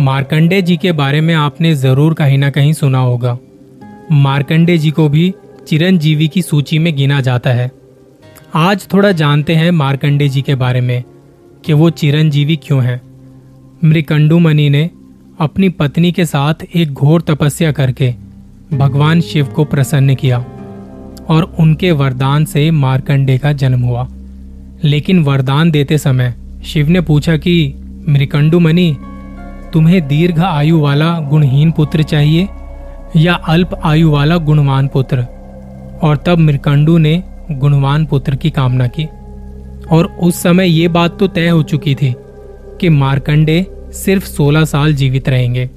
मार्कंडे जी के बारे में आपने ज़रूर कहीं ना कहीं सुना होगा। मार्कंडे जी को भी चिरंजीवी की सूची में गिना जाता है। आज थोड़ा जानते हैं मार्कंडे जी के बारे में कि वो चिरंजीवी क्यों हैं। मृकंडू मणि ने अपनी पत्नी के साथ एक घोर तपस्या करके भगवान शिव को प्रसन्न किया और उनके वरदान से मार्कंडे का जन्म हुआ। लेकिन वरदान देते समय शिव ने पूछा कि मृकंडू मणि तुम्हें दीर्घ आयु वाला गुणहीन पुत्र चाहिए या अल्प आयु वाला गुणवान पुत्र? और तब मृकंडू ने गुणवान पुत्र की कामना की। और उस समय ये बात तो तय हो चुकी थी कि मार्कंडे सिर्फ़ 16 साल जीवित रहेंगे।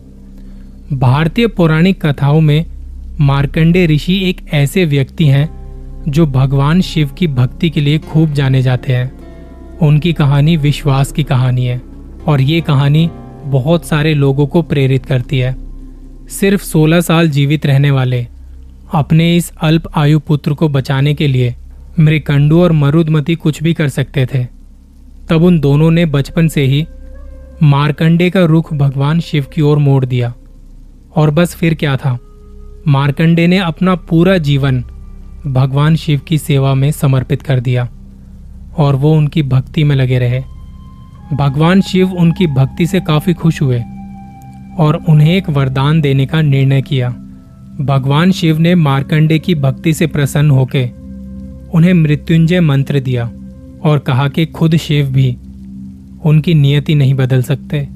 भारतीय पौराणिक कथाओं में मार्कंडे ऋषि एक ऐसे व्यक्ति हैं जो भगवान शिव की भक्ति के लिए खूब जाने जाते हैं। उनकी कहानी विश्वास की कहानी है। और ये कहानी बहुत सारे लोगों को प्रेरित करती है। सिर्फ़ 16 साल जीवित रहने वाले अपने इस अल्प आयु पुत्र को बचाने के लिए मृकंडू और मरुदमती कुछ भी कर सकते थे। तब उन दोनों ने बचपन से ही मारकंडे का रुख भगवान शिव की ओर मोड़ दिया। और बस फिर क्या था? मारकंडे ने अपना पूरा जीवन भगवान शिव की सेवा में समर्पित कर दिया और वो उनकी भक्ति में लगे रहे। भगवान शिव उनकी भक्ति से काफ़ी खुश हुए और उन्हें एक वरदान देने का निर्णय किया। भगवान शिव ने मार्कंडे की भक्ति से प्रसन्न होकर उन्हें मृत्युंजय मंत्र दिया और कहा कि खुद शिव भी उनकी नियति नहीं बदल सकते।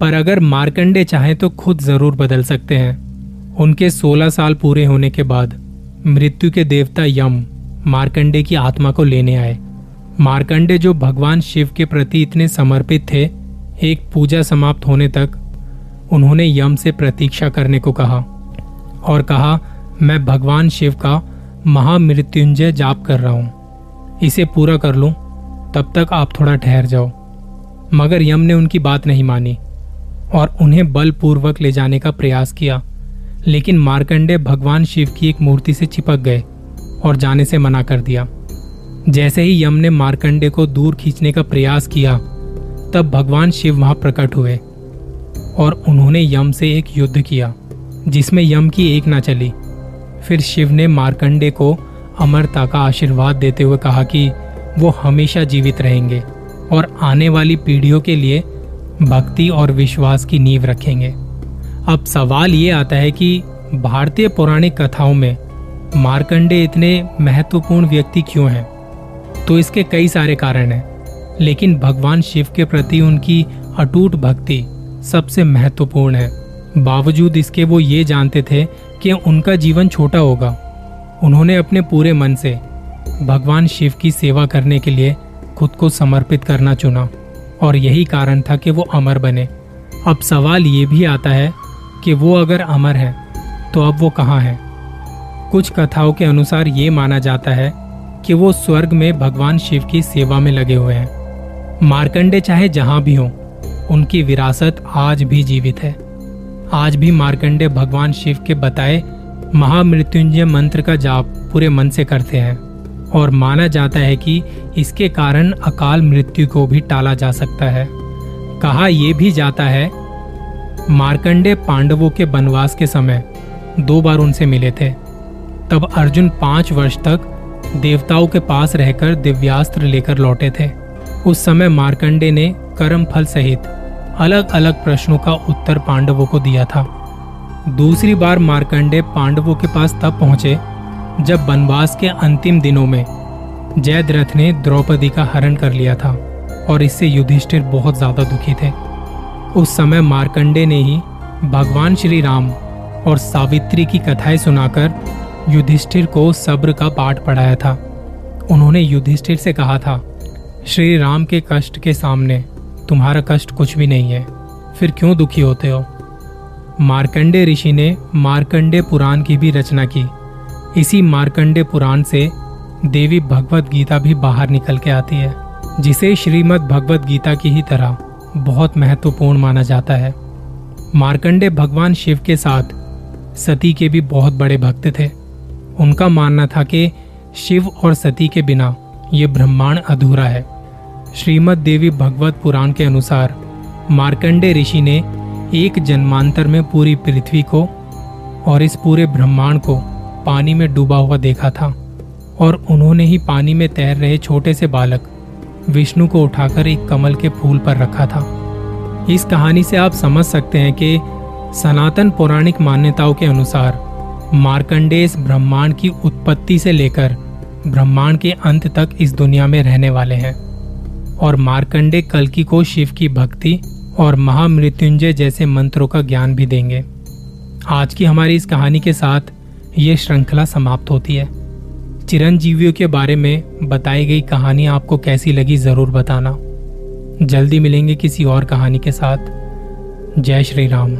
पर अगर मार्कंडे चाहें तो खुद ज़रूर बदल सकते हैं। उनके 16 साल पूरे होने के बाद मृत्यु के देवता यम मार्कंडे की आत्मा को लेने आए। मार्कंडे जो भगवान शिव के प्रति इतने समर्पित थे, एक पूजा समाप्त होने तक उन्होंने यम से प्रतीक्षा करने को कहा और कहा, मैं भगवान शिव का महामृत्युंजय जाप कर रहा हूँ। इसे पूरा कर लूँ, तब तक आप थोड़ा ठहर जाओ। मगर यम ने उनकी बात नहीं मानी और उन्हें बलपूर्वक ले जाने का प्रयास किया। लेकिन मार्कंडे भगवान शिव की एक मूर्ति से चिपक गए और जाने से मना कर दिया। जैसे ही यम ने मार्कंडे को दूर खींचने का प्रयास किया, तब भगवान शिव वहाँ प्रकट हुए और उन्होंने यम से एक युद्ध किया, जिसमें यम की एक ना चली। फिर शिव ने मार्कंडे को अमरता का आशीर्वाद देते हुए कहा कि वो हमेशा जीवित रहेंगे और आने वाली पीढ़ियों के लिए भक्ति और विश्वास की नींव रखेंगे। अब सवाल ये आता है कि भारतीय पौराणिक कथाओं में मार्कंडे इतने महत्वपूर्ण व्यक्ति क्यों हैं? तो इसके कई सारे कारण हैं। लेकिन भगवान शिव के प्रति उनकी अटूट भक्ति सबसे महत्वपूर्ण है। बावजूद इसके वो ये जानते थे कि उनका जीवन छोटा होगा। उन्होंने अपने पूरे मन से भगवान शिव की सेवा करने के लिए खुद को समर्पित करना चुना और यही कारण था कि वो अमर बने। अब सवाल ये भी आता है कि वो अगर अमर है तो अब वो कहाँ है? कुछ कथाओं के अनुसार ये माना जाता है कि वो स्वर्ग में भगवान शिव की सेवा में लगे हुए हैं। मार्कंडे चाहे जहाँ भी हो, उनकी विरासत आज भी जीवित है। आज भी मार्कंडे भगवान शिव के बताए महामृत्युंजय मंत्र का जाप पूरे मन से करते हैं और माना जाता है कि इसके कारण अकाल मृत्यु को भी टाला जा सकता है। कहा यह भी जाता है, मार्कंडे पांडवों के वनवास के समय दो बार उनसे मिले थे। तब अर्जुन पाँच वर्ष तक देवताओं के पास रहकर दिव्यास्त्र लेकर लौटे थे। उस समय मार्कंडे ने कर्म फल सहित अलग अलग प्रश्नों का उत्तर पांडवों को दिया था। दूसरी बार मार्कंडे पांडवों के पास तब पहुँचे, जब वनवास के अंतिम दिनों में जयद्रथ ने द्रौपदी का हरण कर लिया था और इससे युधिष्ठिर बहुत ज़्यादा दुखी थे। उस समय मार्कंडे ने ही भगवान श्री राम और सावित्री की कथाएँ सुनाकर युधिष्ठिर को सब्र का पाठ पढ़ाया था। उन्होंने युधिष्ठिर से कहा था, श्री राम के कष्ट के सामने तुम्हारा कष्ट कुछ भी नहीं है, फिर क्यों दुखी होते हो? मार्कंडे ऋषि ने मार्कंडे पुराण की भी रचना की। इसी मार्कंडे पुराण से देवी भगवत गीता भी बाहर निकल के आती है, जिसे श्रीमद् भगवत गीता की ही तरह बहुत महत्वपूर्ण माना जाता है। मार्कंडे भगवान शिव के साथ सती के भी बहुत बड़े भक्त थे। उनका मानना था कि शिव और सती के बिना ये ब्रह्मांड अधूरा है। श्रीमद देवी भगवत पुराण के अनुसार, मार्कंडे ऋषि ने एक जन्मांतर में पूरी पृथ्वी को और इस पूरे ब्रह्मांड को पानी में डूबा हुआ देखा था और उन्होंने ही पानी में तैर रहे छोटे से बालक विष्णु को उठाकर एक कमल के फूल पर रखा था। इस कहानी से आप समझ सकते हैं कि सनातन पौराणिक मान्यताओं के अनुसार मार्कंडे इस ब्रह्मांड की उत्पत्ति से लेकर ब्रह्मांड के अंत तक इस दुनिया में रहने वाले हैं। और मार्कंडे कलकी को शिव की भक्ति और महामृत्युंजय जैसे मंत्रों का ज्ञान भी देंगे। आज की हमारी इस कहानी के साथ ये श्रृंखला समाप्त होती है। चिरंजीवियों के बारे में बताई गई कहानी आपको कैसी लगी ज़रूर बताना। जल्दी मिलेंगे किसी और कहानी के साथ। जय श्री राम।